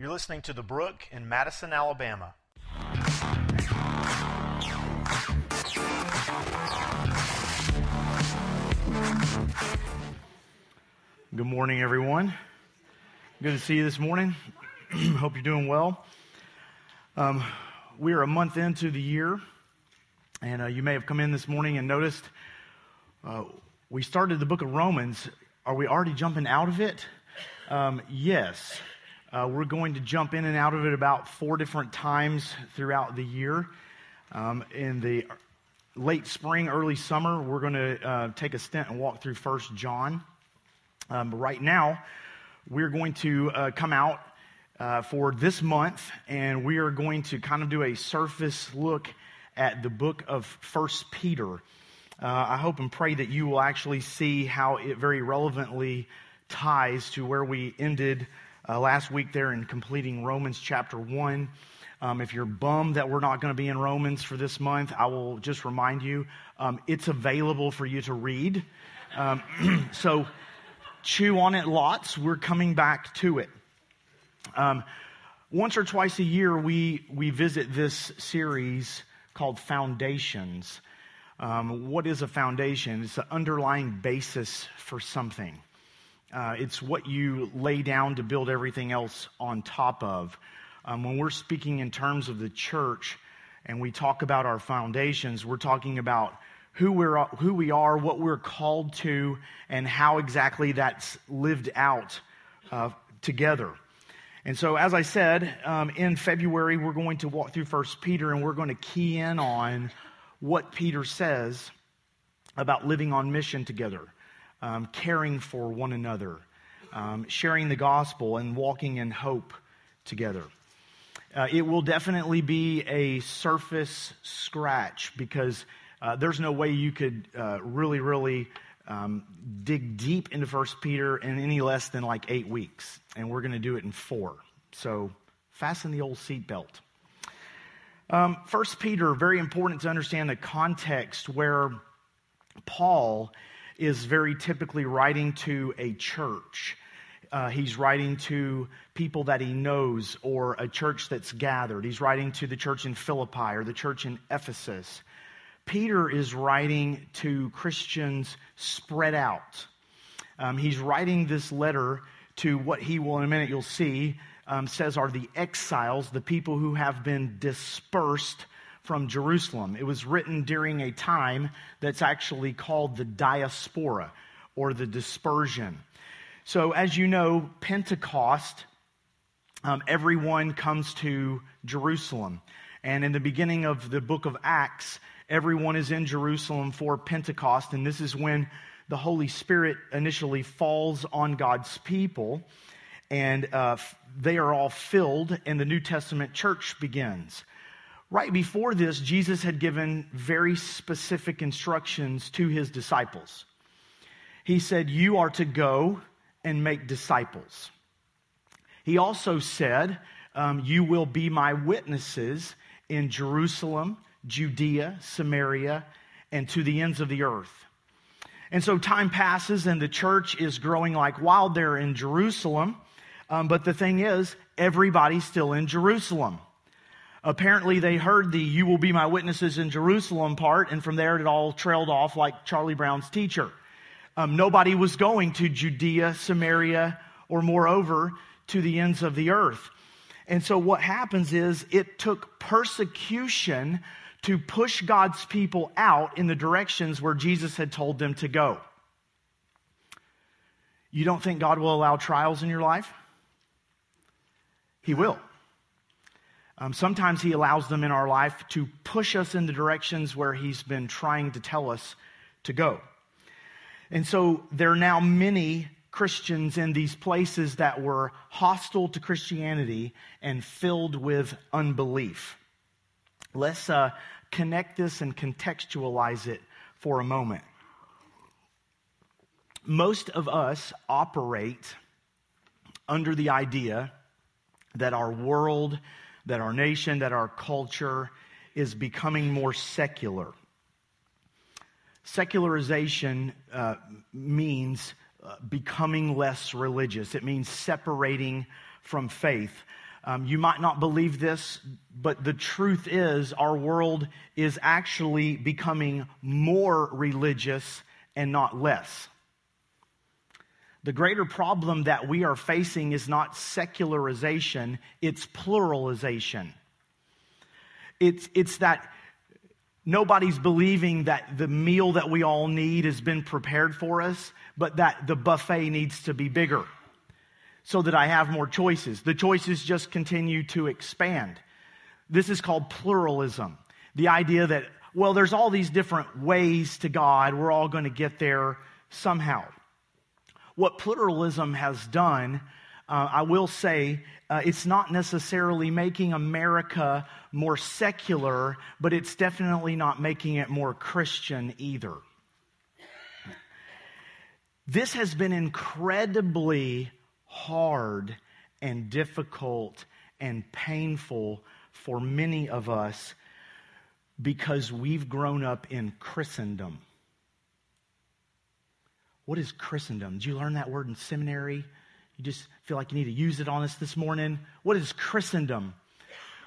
You're listening to The Brook in Madison, Alabama. Good morning, everyone. Good to see you this morning. Hope you're doing well. Um, we are a month into the year, and uh, you may have come in this morning and noticed uh, we started the book of Romans. Are we already jumping out of it? Um, yes. Uh, we're going to jump in and out of it about four different times throughout the year. Um, in the late spring, early summer, we're going to uh, take a stint and walk through First John. Um, right now, we're going to uh, come out uh, for this month, and we are going to kind of do a surface look at the book of First Peter. Uh, I hope and pray that you will actually see how it very relevantly ties to where we ended uh, last week there in completing Romans chapter 1. Um, if you're bummed that we're not going to be in Romans for this month, I will just remind you um, it's available for you to read. Um, so chew on it lots. We're coming back to it. Um, once or twice a year, we, we visit this series called Foundations. Um, what is a foundation? It's the underlying basis for something. Uh, it's what you lay down to build everything else on top of. Um, when we're speaking in terms of the church and we talk about our foundations, we're talking about who, we're, who we are, what we're called to, and how exactly that's lived out uh, together. And so, as I said, um, in February, we're going to walk through First Peter and we're going to key in on what Peter says about living on mission together um, caring for one another, um, sharing the gospel, and walking in hope together. Uh, it will definitely be a surface scratch because uh, there's no way you could uh, really, really um, dig deep into First Peter in any less than like eight weeks, and we're going to do it in four. So fasten the old seatbelt. Um, First Peter, very important to understand the context where Paul is very typically writing to a church. Uh, he's writing to people that he knows or a church that's gathered. He's writing to the church in Philippi or the church in Ephesus. Peter is writing to Christians spread out. Um, he's writing this letter to what he will, in a minute, you'll see, um, says are the exiles, the people who have been dispersed from Jerusalem. It was written during a time that's actually called the diaspora or the dispersion. So, as you know, Pentecost, um, everyone comes to Jerusalem. And in the beginning of the book of Acts, everyone is in Jerusalem for Pentecost. And this is when the Holy Spirit initially falls on God's people. And uh, they are all filled, and the New Testament church begins. Right before this, Jesus had given very specific instructions to his disciples. He said, You are to go and make disciples. He also said, um, You will be my witnesses in Jerusalem, Judea, Samaria, and to the ends of the earth. And so time passes, and the church is growing like wild there in Jerusalem. Um, but the thing is, everybody's still in Jerusalem. Apparently, they heard the You will be my witnesses in Jerusalem part, and from there it all trailed off like Charlie Brown's teacher. Um, nobody was going to Judea, Samaria, or moreover, to the ends of the earth. And so, what happens is it took persecution to push God's people out in the directions where Jesus had told them to go. You don't think God will allow trials in your life? He will. Um, sometimes He allows them in our life to push us in the directions where He's been trying to tell us to go. And so there are now many Christians in these places that were hostile to Christianity and filled with unbelief. Let's uh, connect this and contextualize it for a moment. Most of us operate under the idea that our world that our nation, that our culture is becoming more secular. Secularization uh, means uh, becoming less religious, it means separating from faith. Um, you might not believe this, but the truth is, our world is actually becoming more religious and not less. The greater problem that we are facing is not secularization, it's pluralization. It's, it's that nobody's believing that the meal that we all need has been prepared for us, but that the buffet needs to be bigger so that I have more choices. The choices just continue to expand. This is called pluralism. The idea that, well, there's all these different ways to God, we're all going to get there somehow. What pluralism has done, uh, I will say, uh, it's not necessarily making America more secular, but it's definitely not making it more Christian either. This has been incredibly hard and difficult and painful for many of us because we've grown up in Christendom. What is Christendom? Did you learn that word in seminary? You just feel like you need to use it on us this morning? What is Christendom?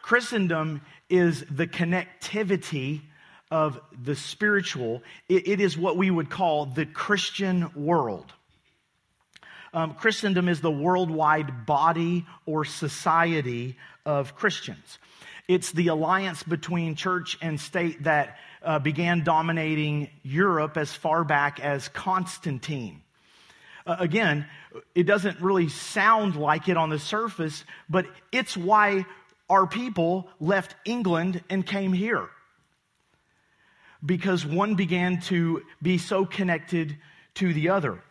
Christendom is the connectivity of the spiritual, it, it is what we would call the Christian world. Um, Christendom is the worldwide body or society of Christians. It's the alliance between church and state that uh, began dominating Europe as far back as Constantine. Uh, again, it doesn't really sound like it on the surface, but it's why our people left England and came here. Because one began to be so connected to the other.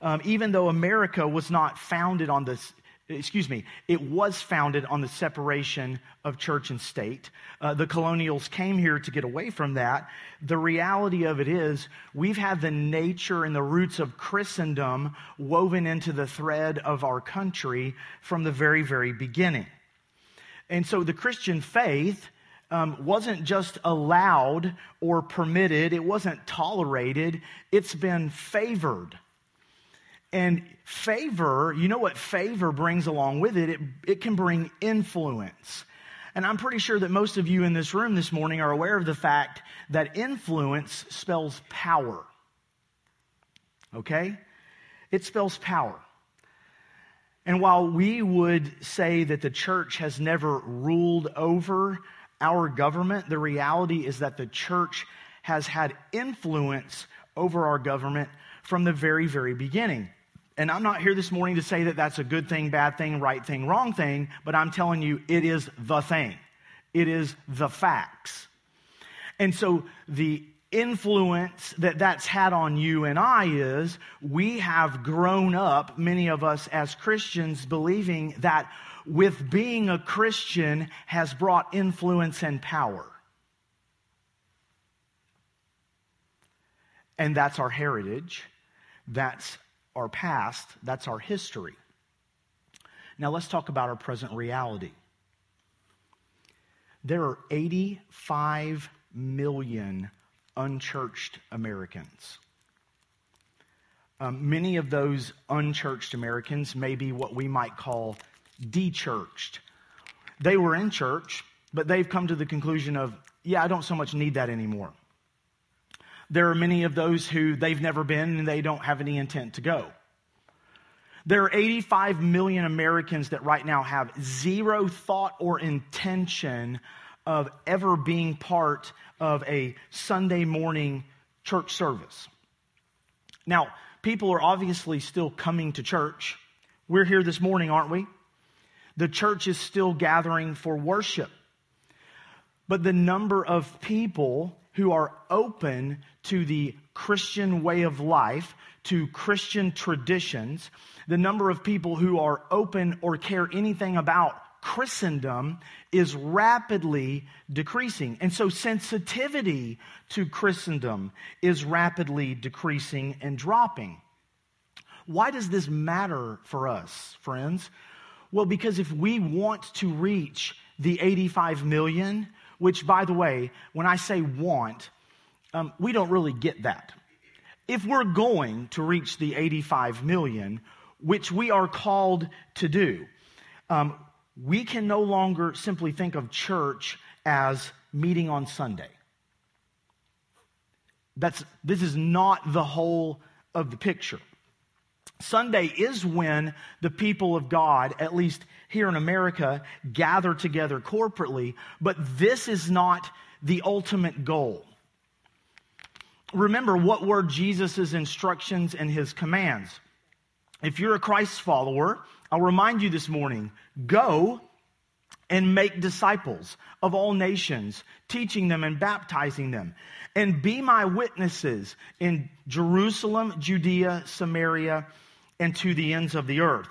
Um, even though America was not founded on this, excuse me, it was founded on the separation of church and state. Uh, the colonials came here to get away from that. The reality of it is, we've had the nature and the roots of Christendom woven into the thread of our country from the very, very beginning. And so the Christian faith um, wasn't just allowed or permitted, it wasn't tolerated, it's been favored. And favor, you know what favor brings along with it? It, it can bring influence. And I'm pretty sure that most of you in this room this morning are aware of the fact that influence spells power. Okay? It spells power. And while we would say that the church has never ruled over our government, the reality is that the church has had influence over our government from the very, very beginning. And I'm not here this morning to say that that's a good thing, bad thing, right thing, wrong thing, but I'm telling you it is the thing. It is the facts. And so the influence that that's had on you and I is we have grown up, many of us as Christians, believing that with being a Christian has brought influence and power. And that's our heritage. That's our past, that's our history. Now let's talk about our present reality. There are 85 million unchurched Americans. Um, many of those unchurched Americans may be what we might call dechurched. They were in church, but they've come to the conclusion of, yeah, I don't so much need that anymore. There are many of those who they've never been and they don't have any intent to go. There are 85 million Americans that right now have zero thought or intention of ever being part of a Sunday morning church service. Now, people are obviously still coming to church. We're here this morning, aren't we? The church is still gathering for worship. But the number of people who are open to the Christian way of life, to Christian traditions, the number of people who are open or care anything about Christendom is rapidly decreasing. And so sensitivity to Christendom is rapidly decreasing and dropping. Why does this matter for us, friends? Well, because if we want to reach the 85 million, which, by the way, when I say want, um, we don't really get that. If we're going to reach the 85 million, which we are called to do, um, we can no longer simply think of church as meeting on Sunday. That's, this is not the whole of the picture. Sunday is when the people of God, at least here in America, gather together corporately, but this is not the ultimate goal. Remember what were Jesus' instructions and his commands. If you're a Christ follower, I'll remind you this morning go and make disciples of all nations, teaching them and baptizing them, and be my witnesses in Jerusalem, Judea, Samaria, and to the ends of the earth.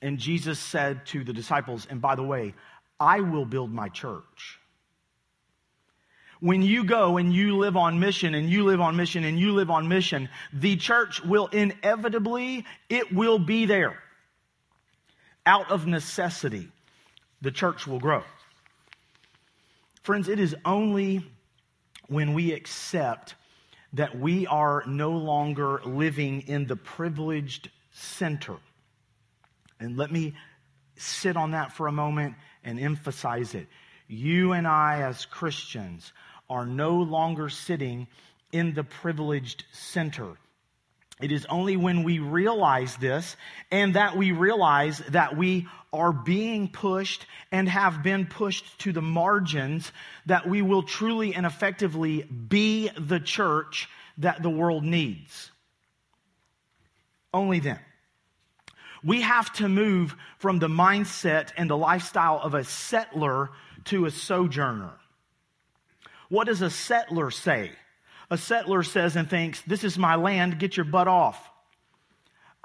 And Jesus said to the disciples, and by the way, I will build my church. When you go and you live on mission and you live on mission and you live on mission, the church will inevitably, it will be there. Out of necessity, the church will grow. Friends, it is only when we accept that we are no longer living in the privileged center. And let me sit on that for a moment and emphasize it. You and I, as Christians, are no longer sitting in the privileged center. It is only when we realize this and that we realize that we are being pushed and have been pushed to the margins that we will truly and effectively be the church that the world needs. Only then. We have to move from the mindset and the lifestyle of a settler to a sojourner. What does a settler say? A settler says and thinks, This is my land, get your butt off.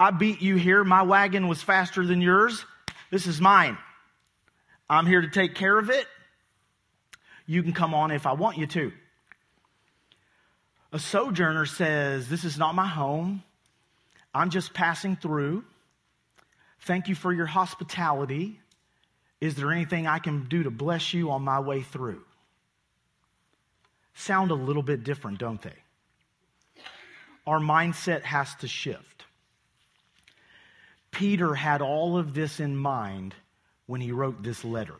I beat you here. My wagon was faster than yours. This is mine. I'm here to take care of it. You can come on if I want you to. A sojourner says, This is not my home. I'm just passing through. Thank you for your hospitality. Is there anything I can do to bless you on my way through? Sound a little bit different, don't they? Our mindset has to shift. Peter had all of this in mind when he wrote this letter.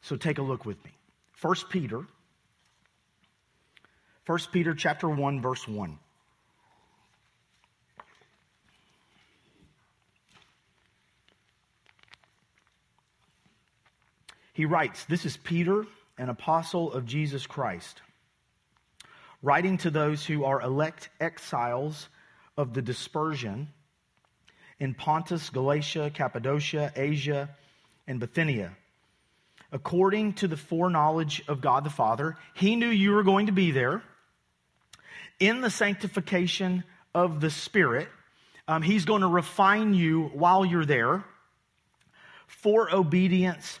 So take a look with me. 1 Peter 1 Peter chapter 1 verse 1. He writes, This is Peter an apostle of Jesus Christ, writing to those who are elect exiles of the dispersion in Pontus, Galatia, Cappadocia, Asia, and Bithynia. According to the foreknowledge of God the Father, He knew you were going to be there in the sanctification of the Spirit. Um, he's going to refine you while you're there for obedience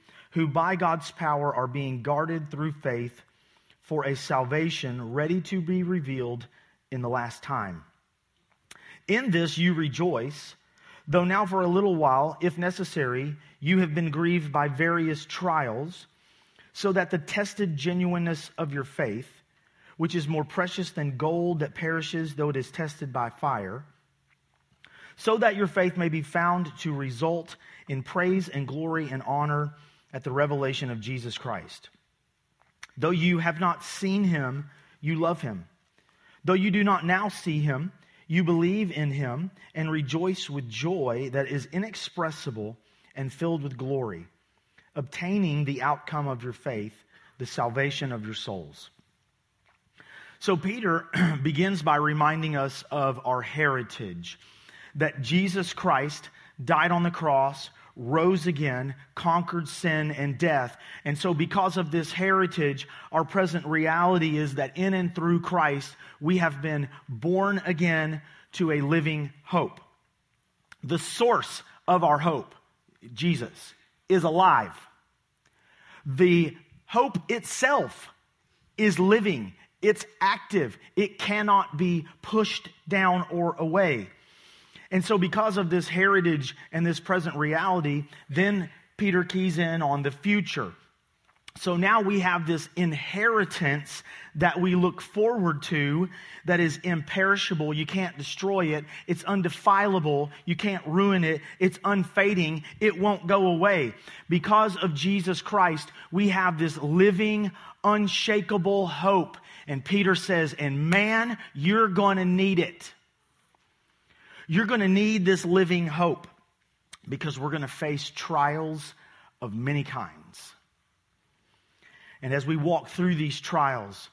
who by God's power are being guarded through faith for a salvation ready to be revealed in the last time. In this you rejoice, though now for a little while, if necessary, you have been grieved by various trials, so that the tested genuineness of your faith, which is more precious than gold that perishes though it is tested by fire, so that your faith may be found to result in praise and glory and honor at the revelation of Jesus Christ. Though you have not seen him, you love him. Though you do not now see him, you believe in him and rejoice with joy that is inexpressible and filled with glory, obtaining the outcome of your faith, the salvation of your souls. So, Peter begins by reminding us of our heritage that Jesus Christ died on the cross, rose again, conquered sin and death. And so, because of this heritage, our present reality is that in and through Christ, we have been born again to a living hope. The source of our hope, Jesus, is alive. The hope itself is living, it's active, it cannot be pushed down or away. And so, because of this heritage and this present reality, then Peter keys in on the future. So now we have this inheritance that we look forward to that is imperishable. You can't destroy it. It's undefilable. You can't ruin it. It's unfading. It won't go away. Because of Jesus Christ, we have this living, unshakable hope. And Peter says, and man, you're going to need it. You're going to need this living hope because we're going to face trials of many kinds. And as we walk through these trials,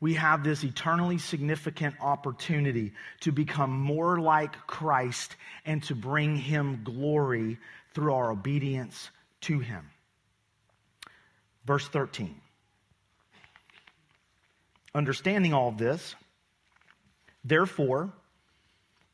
we have this eternally significant opportunity to become more like Christ and to bring him glory through our obedience to him. Verse 13. Understanding all this, therefore,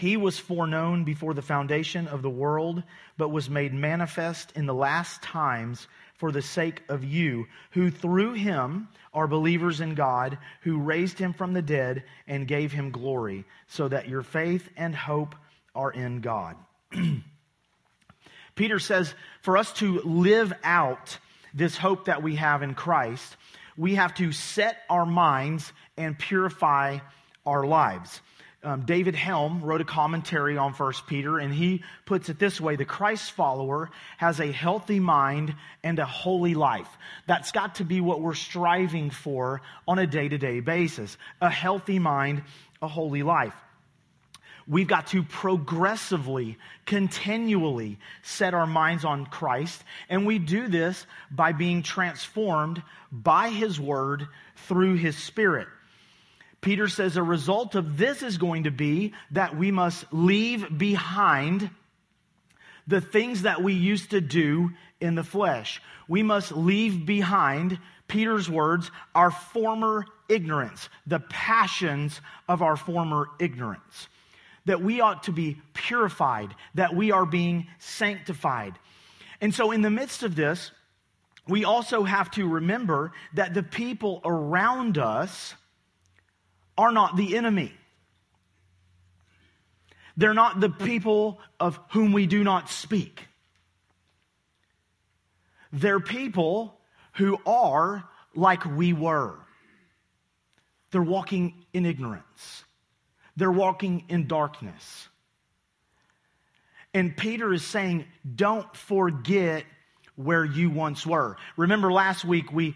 He was foreknown before the foundation of the world, but was made manifest in the last times for the sake of you, who through him are believers in God, who raised him from the dead and gave him glory, so that your faith and hope are in God. Peter says, for us to live out this hope that we have in Christ, we have to set our minds and purify our lives. Um, David Helm wrote a commentary on 1 Peter, and he puts it this way The Christ follower has a healthy mind and a holy life. That's got to be what we're striving for on a day to day basis a healthy mind, a holy life. We've got to progressively, continually set our minds on Christ, and we do this by being transformed by His Word through His Spirit. Peter says a result of this is going to be that we must leave behind the things that we used to do in the flesh. We must leave behind, Peter's words, our former ignorance, the passions of our former ignorance. That we ought to be purified, that we are being sanctified. And so, in the midst of this, we also have to remember that the people around us are not the enemy. They're not the people of whom we do not speak. They're people who are like we were. They're walking in ignorance. They're walking in darkness. And Peter is saying, don't forget where you once were. Remember last week we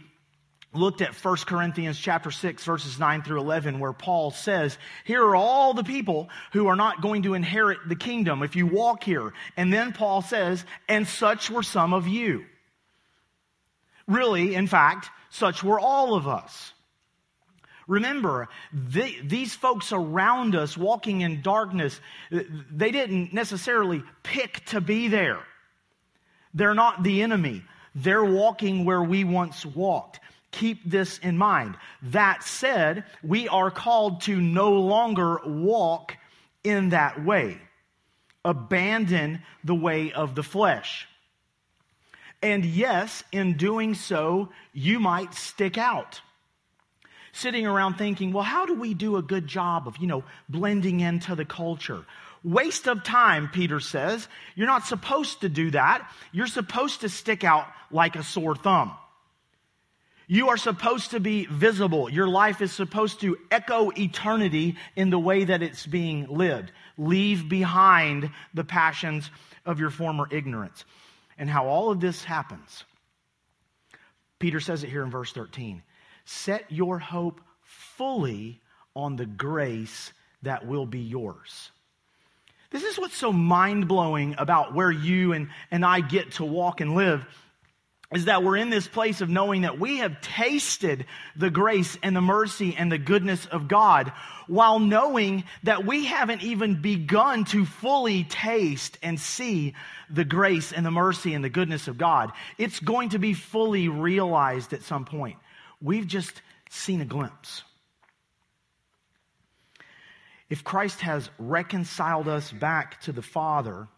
looked at 1 Corinthians chapter 6 verses 9 through 11 where Paul says, here are all the people who are not going to inherit the kingdom if you walk here. And then Paul says, and such were some of you. Really, in fact, such were all of us. Remember, they, these folks around us walking in darkness, they didn't necessarily pick to be there. They're not the enemy. They're walking where we once walked. Keep this in mind. That said, we are called to no longer walk in that way. Abandon the way of the flesh. And yes, in doing so, you might stick out. Sitting around thinking, well, how do we do a good job of, you know, blending into the culture? Waste of time, Peter says. You're not supposed to do that. You're supposed to stick out like a sore thumb. You are supposed to be visible. Your life is supposed to echo eternity in the way that it's being lived. Leave behind the passions of your former ignorance. And how all of this happens. Peter says it here in verse 13. Set your hope fully on the grace that will be yours. This is what's so mind blowing about where you and, and I get to walk and live is that we're in this place of knowing that we have tasted the grace and the mercy and the goodness of God while knowing that we haven't even begun to fully taste and see the grace and the mercy and the goodness of God. It's going to be fully realized at some point. We've just seen a glimpse. If Christ has reconciled us back to the Father,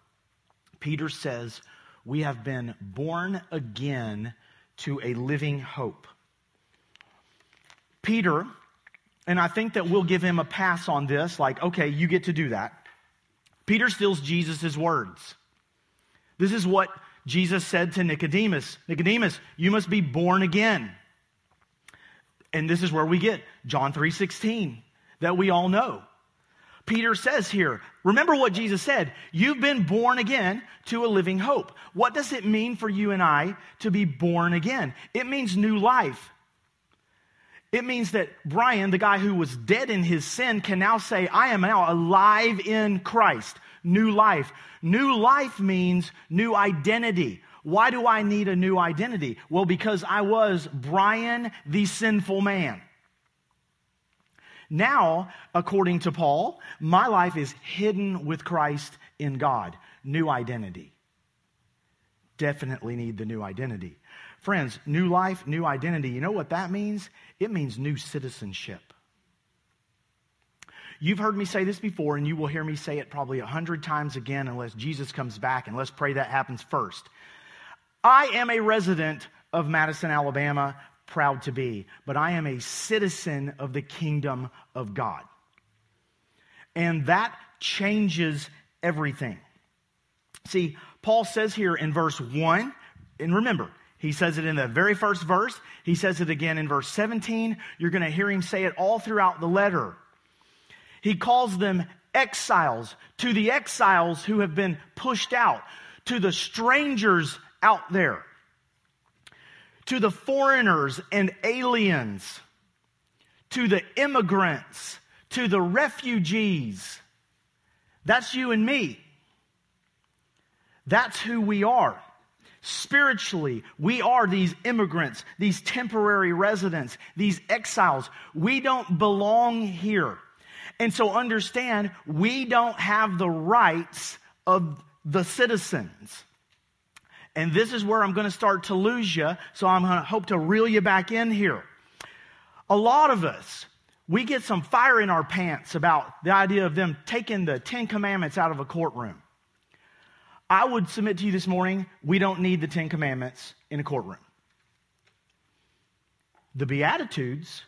Peter says, we have been born again to a living hope. Peter, and I think that we'll give him a pass on this, like, okay, you get to do that. Peter steals Jesus' words. This is what Jesus said to Nicodemus Nicodemus, you must be born again. And this is where we get John 3:16 that we all know. Peter says here, remember what Jesus said. You've been born again to a living hope. What does it mean for you and I to be born again? It means new life. It means that Brian, the guy who was dead in his sin, can now say, I am now alive in Christ. New life. New life means new identity. Why do I need a new identity? Well, because I was Brian, the sinful man. Now, according to Paul, my life is hidden with Christ in God. New identity. Definitely need the new identity. Friends, new life, new identity. You know what that means? It means new citizenship. You've heard me say this before, and you will hear me say it probably a hundred times again unless Jesus comes back, and let's pray that happens first. I am a resident of Madison, Alabama proud to be, but I am a citizen of the kingdom of God. And that changes everything. See, Paul says here in verse 1, and remember, he says it in the very first verse. He says it again in verse 17. You're going to hear him say it all throughout the letter. He calls them exiles, to the exiles who have been pushed out, to the strangers out there to the foreigners and aliens, to the immigrants, to the refugees. That's you and me. That's who we are. Spiritually, we are these immigrants, these temporary residents, these exiles. We don't belong here. And so understand, we don't have the rights of the citizens. And this is where I'm going to start to lose you, so I'm going to hope to reel you back in here. A lot of us, we get some fire in our pants about the idea of them taking the Ten Commandments out of a courtroom. I would submit to you this morning, we don't need the Ten Commandments in a courtroom. The Beatitudes,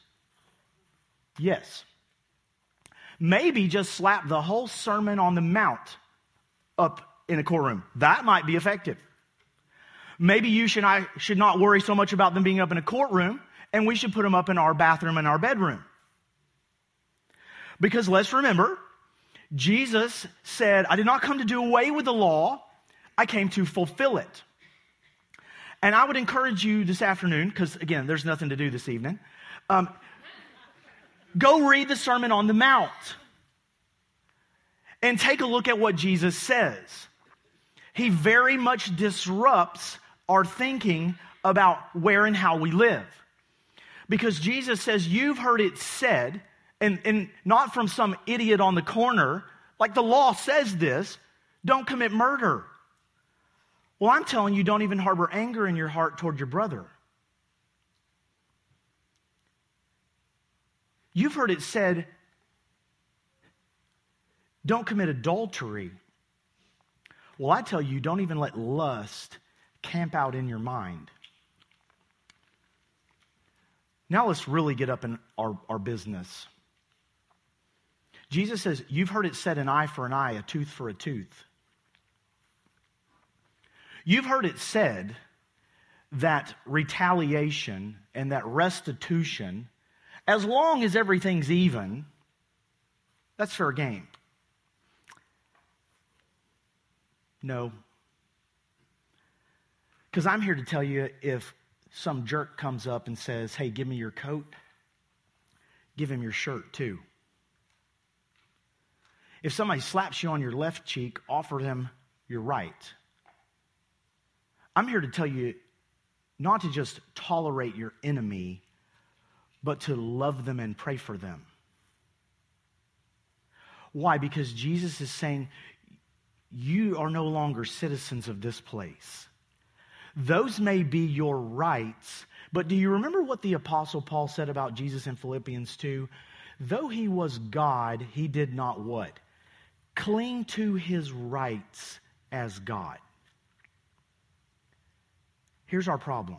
yes. Maybe just slap the whole Sermon on the Mount up in a courtroom. That might be effective. Maybe you should, I, should not worry so much about them being up in a courtroom, and we should put them up in our bathroom and our bedroom. Because let's remember, Jesus said, I did not come to do away with the law, I came to fulfill it. And I would encourage you this afternoon, because again, there's nothing to do this evening, um, go read the Sermon on the Mount and take a look at what Jesus says. He very much disrupts our thinking about where and how we live. Because Jesus says, You've heard it said, and, and not from some idiot on the corner, like the law says this, don't commit murder. Well, I'm telling you, don't even harbor anger in your heart toward your brother. You've heard it said, don't commit adultery. Well, I tell you, don't even let lust camp out in your mind. Now let's really get up in our, our business. Jesus says, You've heard it said, an eye for an eye, a tooth for a tooth. You've heard it said that retaliation and that restitution, as long as everything's even, that's fair game. No. Because I'm here to tell you if some jerk comes up and says, hey, give me your coat, give him your shirt too. If somebody slaps you on your left cheek, offer them your right. I'm here to tell you not to just tolerate your enemy, but to love them and pray for them. Why? Because Jesus is saying, You are no longer citizens of this place. Those may be your rights, but do you remember what the Apostle Paul said about Jesus in Philippians 2? Though he was God, he did not what? Cling to his rights as God. Here's our problem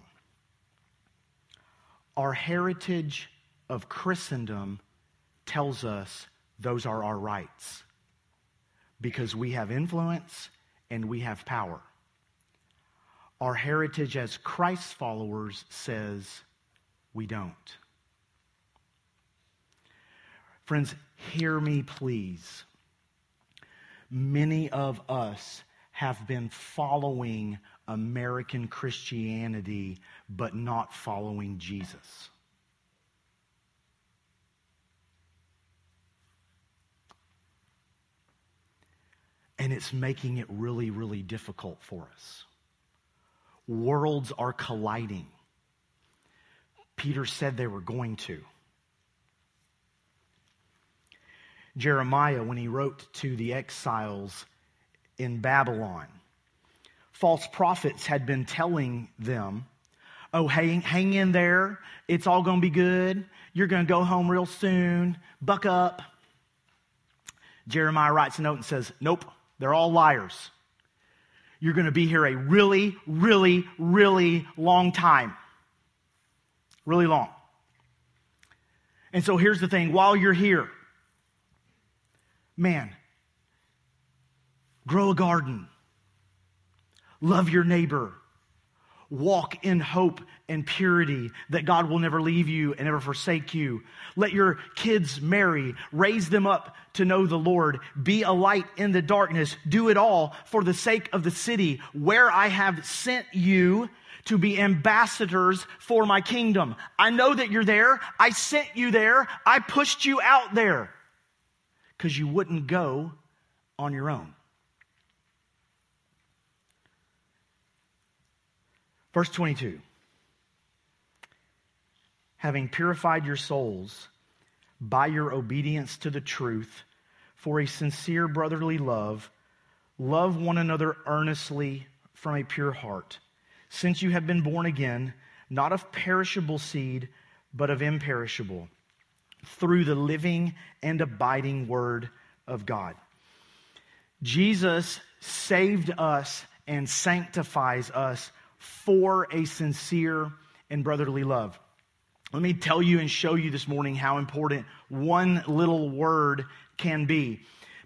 our heritage of Christendom tells us those are our rights because we have influence and we have power. Our heritage as Christ followers says we don't. Friends, hear me please. Many of us have been following American Christianity but not following Jesus. And it's making it really, really difficult for us. Worlds are colliding. Peter said they were going to. Jeremiah, when he wrote to the exiles in Babylon, false prophets had been telling them, Oh, hang, hang in there. It's all going to be good. You're going to go home real soon. Buck up. Jeremiah writes a note and says, Nope, they're all liars. You're going to be here a really, really, really long time. Really long. And so here's the thing while you're here, man, grow a garden, love your neighbor, walk in hope and purity that God will never leave you and never forsake you. Let your kids marry, raise them up to know the Lord, be a light in the darkness. Do it all for the sake of the city where I have sent you to be ambassadors for my kingdom. I know that you're there. I sent you there. I pushed you out there because you wouldn't go on your own. Verse 22 Having purified your souls by your obedience to the truth for a sincere brotherly love, love one another earnestly from a pure heart, since you have been born again, not of perishable seed, but of imperishable, through the living and abiding word of God. Jesus saved us and sanctifies us for a sincere and brotherly love. Let me tell you and show you this morning how important one little word can be.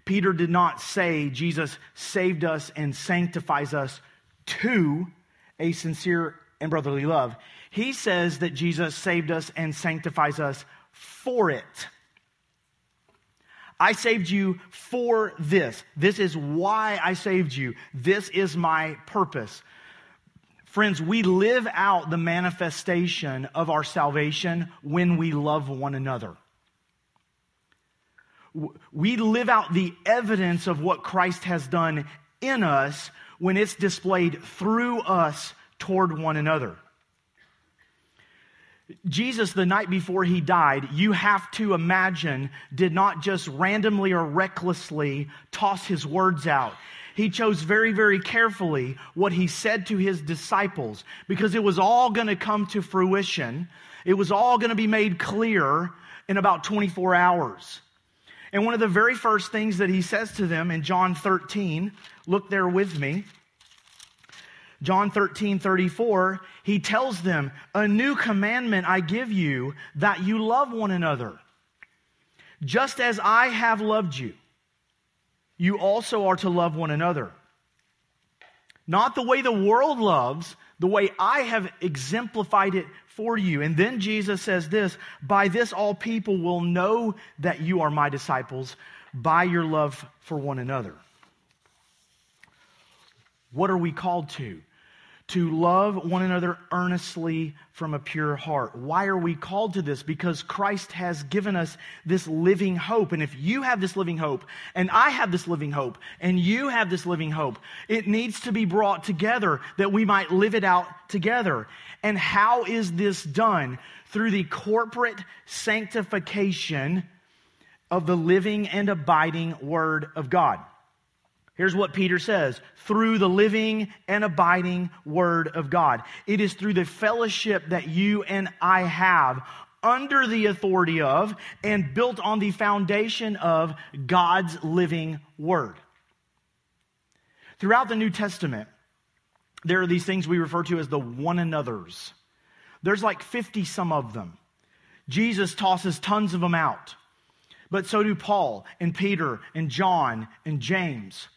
Peter did not say Jesus saved us and sanctifies us to a sincere and brotherly love. He says that Jesus saved us and sanctifies us for it. I saved you for this. This is why I saved you. This is my purpose. Friends, we live out the manifestation of our salvation when we love one another. We live out the evidence of what Christ has done in us when it's displayed through us toward one another. Jesus, the night before he died, you have to imagine, did not just randomly or recklessly toss his words out he chose very, very carefully what he said to his disciples because it was all going to come to fruition. It was all going to be made clear in about 24 hours. And one of the very first things that he says to them in John 13, look there with me. John 13, 34, he tells them, A new commandment I give you that you love one another, just as I have loved you you also are to love one another. Not the way the world loves. The way I have exemplified it for you. And then Jesus says this By this, all people will know that you are my disciples by your love for one another. What are we called to? To love one another earnestly from a pure heart. Why are we called to this? Because Christ has given us this living hope. And if you have this living hope, and I have this living hope, and you have this living hope, it needs to be brought together that we might live it out together. And how is this done? Through the corporate sanctification of the living and abiding Word of God. Here's what Peter says through the living and abiding Word of God. It is through the fellowship that you and I have under the authority of and built on the foundation of God's living Word. Throughout the New Testament, there are these things we refer to as the one another's. There's like 50 some of them. Jesus tosses tons of them out. But so do Paul and Peter and John and James.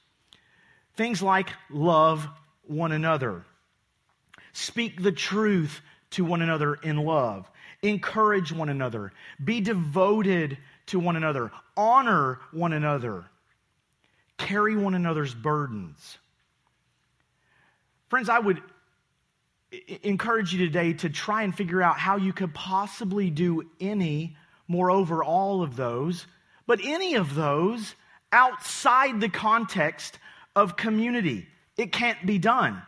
Things like love one another, speak the truth to one another in love, encourage one another, be devoted to one another, honor one another, carry one another's burdens. Friends, I would encourage you today to try and figure out how you could possibly do any, moreover, all of those, but any of those outside the context of community. It can't be done.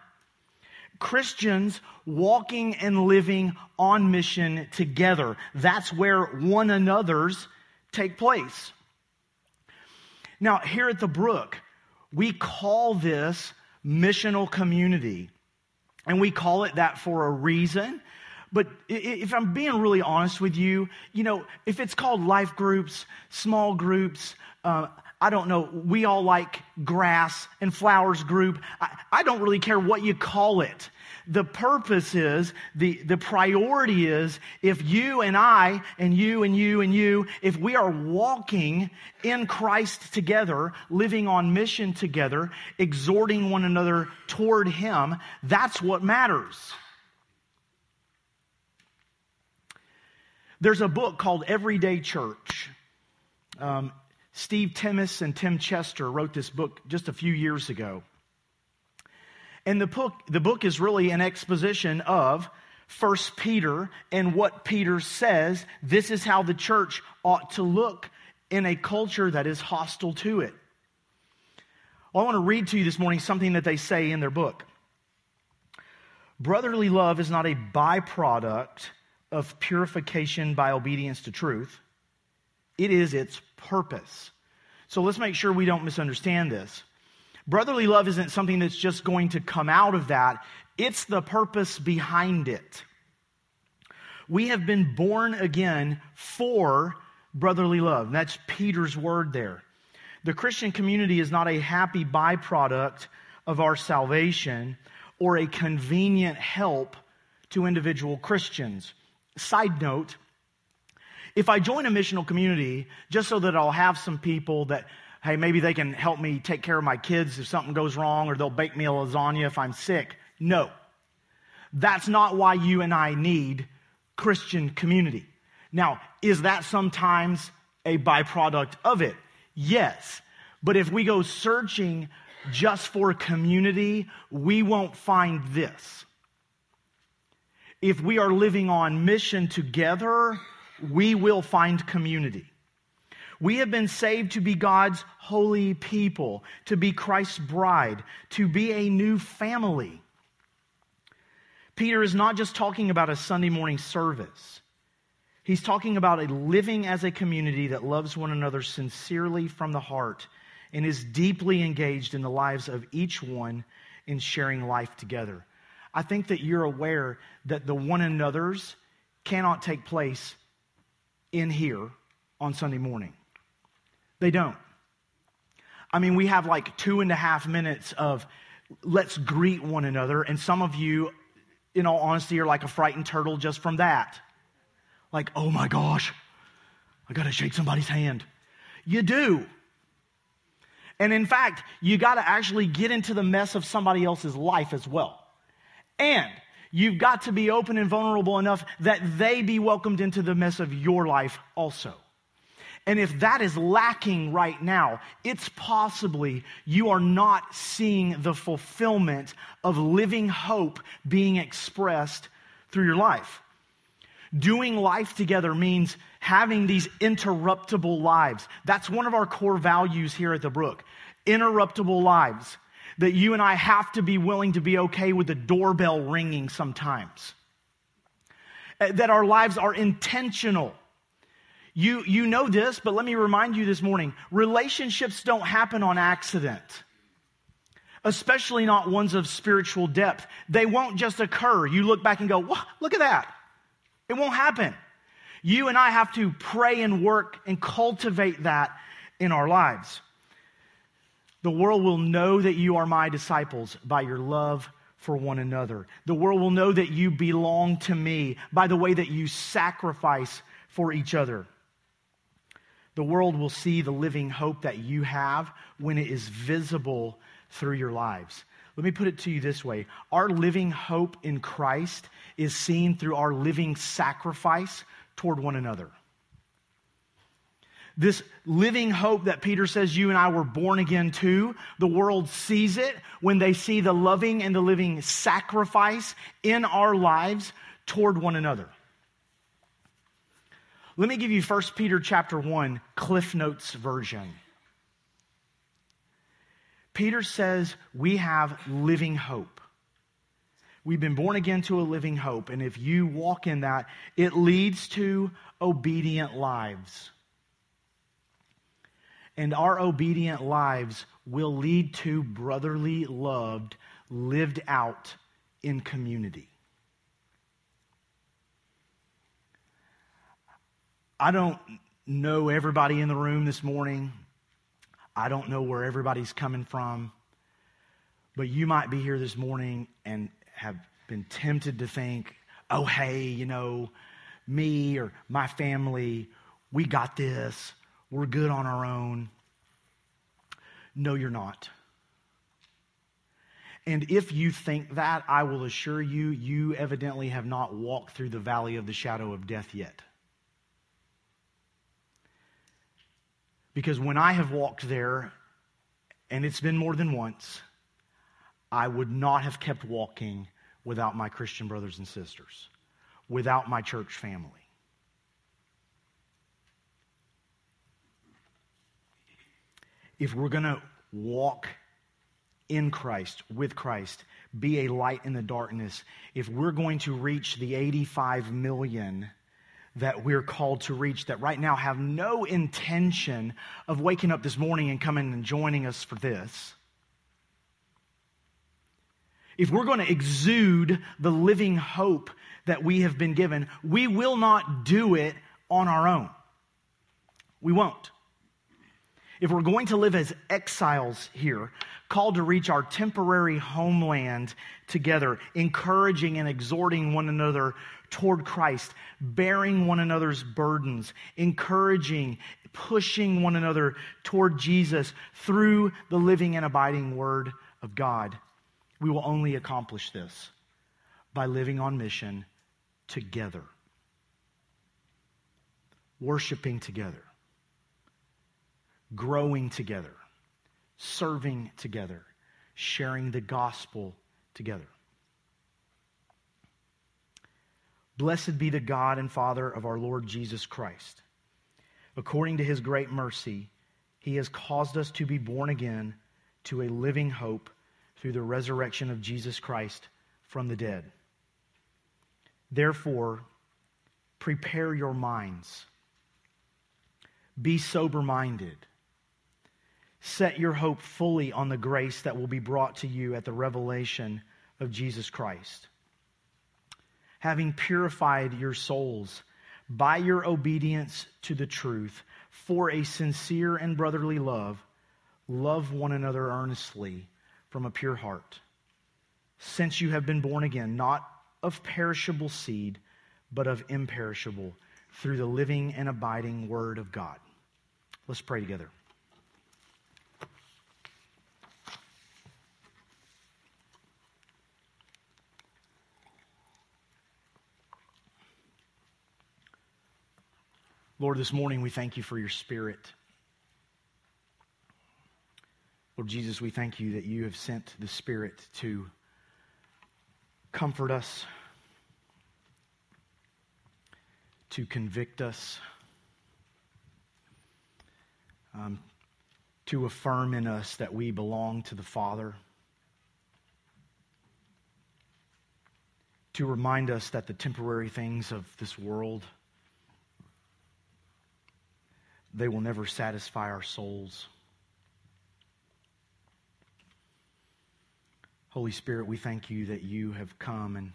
Christians walking and living on mission together. That's where one another's take place. Now, here at the Brook, we call this missional community. And we call it that for a reason. But if I'm being really honest with you, you know, if it's called life groups, small groups, uh, I don't know, we all like grass and flowers group. I, I don't really care what you call it. The purpose is, the, the priority is, if you and I, and you and you and you, if we are walking in Christ together, living on mission together, exhorting one another toward Him, that's what matters. There's a book called Everyday Church. Um, Steve Timmis and Tim Chester wrote this book just a few years ago. And the book, the book is really an exposition of First Peter and what Peter says this is how the church ought to look in a culture that is hostile to it. Well, I want to read to you this morning something that they say in their book. Brotherly love is not a byproduct of purification by obedience to truth. It is its purpose. So let's make sure we don't misunderstand this. Brotherly love isn't something that's just going to come out of that, it's the purpose behind it. We have been born again for brotherly love. That's Peter's word there. The Christian community is not a happy byproduct of our salvation or a convenient help to individual Christians. Side note, if I join a missional community just so that I'll have some people that, hey, maybe they can help me take care of my kids if something goes wrong or they'll bake me a lasagna if I'm sick. No. That's not why you and I need Christian community. Now, is that sometimes a byproduct of it? Yes. But if we go searching just for community, we won't find this. If we are living on mission together, we will find community. We have been saved to be God's holy people, to be Christ's bride, to be a new family. Peter is not just talking about a Sunday morning service. He's talking about a living as a community that loves one another sincerely from the heart and is deeply engaged in the lives of each one in sharing life together. I think that you're aware that the one another's cannot take place in here on Sunday morning. They don't. I mean, we have like two and a half minutes of let's greet one another, and some of you, in all honesty, are like a frightened turtle just from that. Like, oh my gosh, I gotta shake somebody's hand. You do. And in fact, you gotta actually get into the mess of somebody else's life as well. And You've got to be open and vulnerable enough that they be welcomed into the mess of your life also. And if that is lacking right now, it's possibly you are not seeing the fulfillment of living hope being expressed through your life. Doing life together means having these interruptible lives. That's one of our core values here at the Brook. Interruptible lives. That you and I have to be willing to be okay with the doorbell ringing sometimes. Uh, that our lives are intentional. You, you know this, but let me remind you this morning relationships don't happen on accident, especially not ones of spiritual depth. They won't just occur. You look back and go, look at that. It won't happen. You and I have to pray and work and cultivate that in our lives. The world will know that you are my disciples by your love for one another. The world will know that you belong to me by the way that you sacrifice for each other. The world will see the living hope that you have when it is visible through your lives. Let me put it to you this way our living hope in Christ is seen through our living sacrifice toward one another. This living hope that Peter says you and I were born again to, the world sees it when they see the loving and the living sacrifice in our lives toward one another. Let me give you 1 Peter chapter 1 Cliff Notes version. Peter says we have living hope. We've been born again to a living hope. And if you walk in that, it leads to obedient lives. And our obedient lives will lead to brotherly love lived out in community. I don't know everybody in the room this morning. I don't know where everybody's coming from. But you might be here this morning and have been tempted to think, oh, hey, you know, me or my family, we got this. We're good on our own. No, you're not. And if you think that, I will assure you, you evidently have not walked through the valley of the shadow of death yet. Because when I have walked there, and it's been more than once, I would not have kept walking without my Christian brothers and sisters, without my church family. If we're going to walk in Christ, with Christ, be a light in the darkness, if we're going to reach the 85 million that we're called to reach that right now have no intention of waking up this morning and coming and joining us for this, if we're going to exude the living hope that we have been given, we will not do it on our own. We won't. If we're going to live as exiles here, called to reach our temporary homeland together, encouraging and exhorting one another toward Christ, bearing one another's burdens, encouraging, pushing one another toward Jesus through the living and abiding Word of God, we will only accomplish this by living on mission together, worshiping together, growing together, serving together, sharing the gospel together. Blessed be the God and Father of our Lord Jesus Christ. According to his great mercy, he has caused us to be born again to a living hope through the resurrection of Jesus Christ from the dead. Therefore, prepare your minds. Be sober minded. Set your hope fully on the grace that will be brought to you at the revelation of Jesus Christ. Having purified your souls by your obedience to the truth for a sincere and brotherly love, love one another earnestly from a pure heart. Since you have been born again, not of perishable seed, but of imperishable, through the living and abiding Word of God. Let's pray together. Lord, this morning we thank you for your spirit. Lord Jesus, we thank you that you have sent the Spirit to comfort us, to convict us, um, to affirm in us that we belong to the Father, to remind us that the temporary things of this world they will never satisfy our souls. Holy Spirit, we thank you that you have come and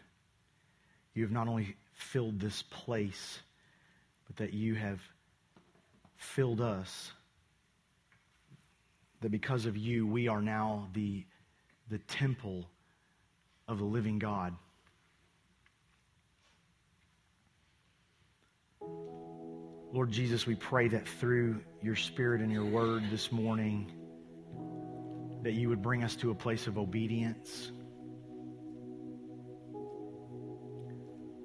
you have not only filled this place, but that you have filled us. That because of you, we are now the, the temple of the living God. Lord Jesus, we pray that through your Spirit and your word this morning, that you would bring us to a place of obedience.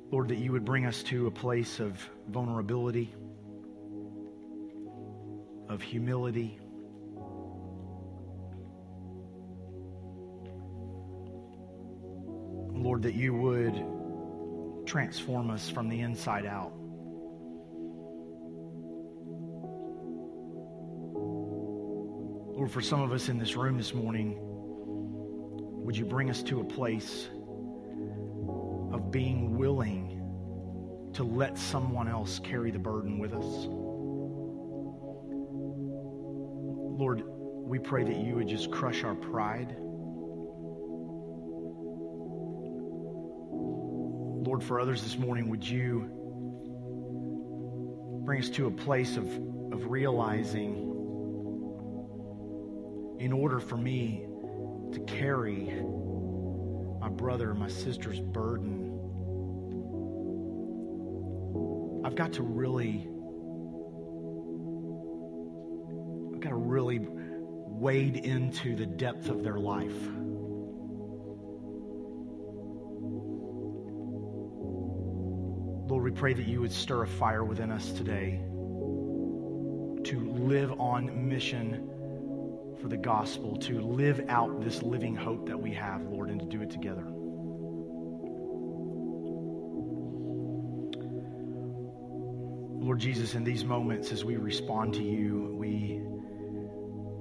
Lord, that you would bring us to a place of vulnerability, of humility. Lord, that you would transform us from the inside out. Lord, for some of us in this room this morning, would you bring us to a place of being willing to let someone else carry the burden with us? Lord, we pray that you would just crush our pride. Lord, for others this morning, would you bring us to a place of, of realizing in order for me to carry my brother, and my sister's burden, I've got to really, I've got to really wade into the depth of their life. Lord, we pray that you would stir a fire within us today to live on mission for the gospel to live out this living hope that we have, Lord, and to do it together. Lord Jesus, in these moments as we respond to you, we,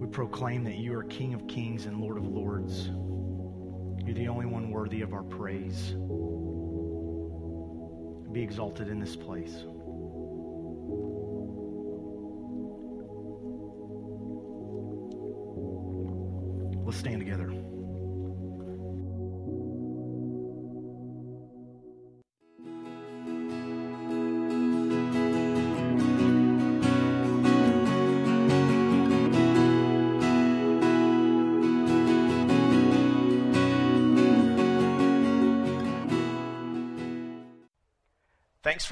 we proclaim that you are King of kings and Lord of lords. You're the only one worthy of our praise. Be exalted in this place.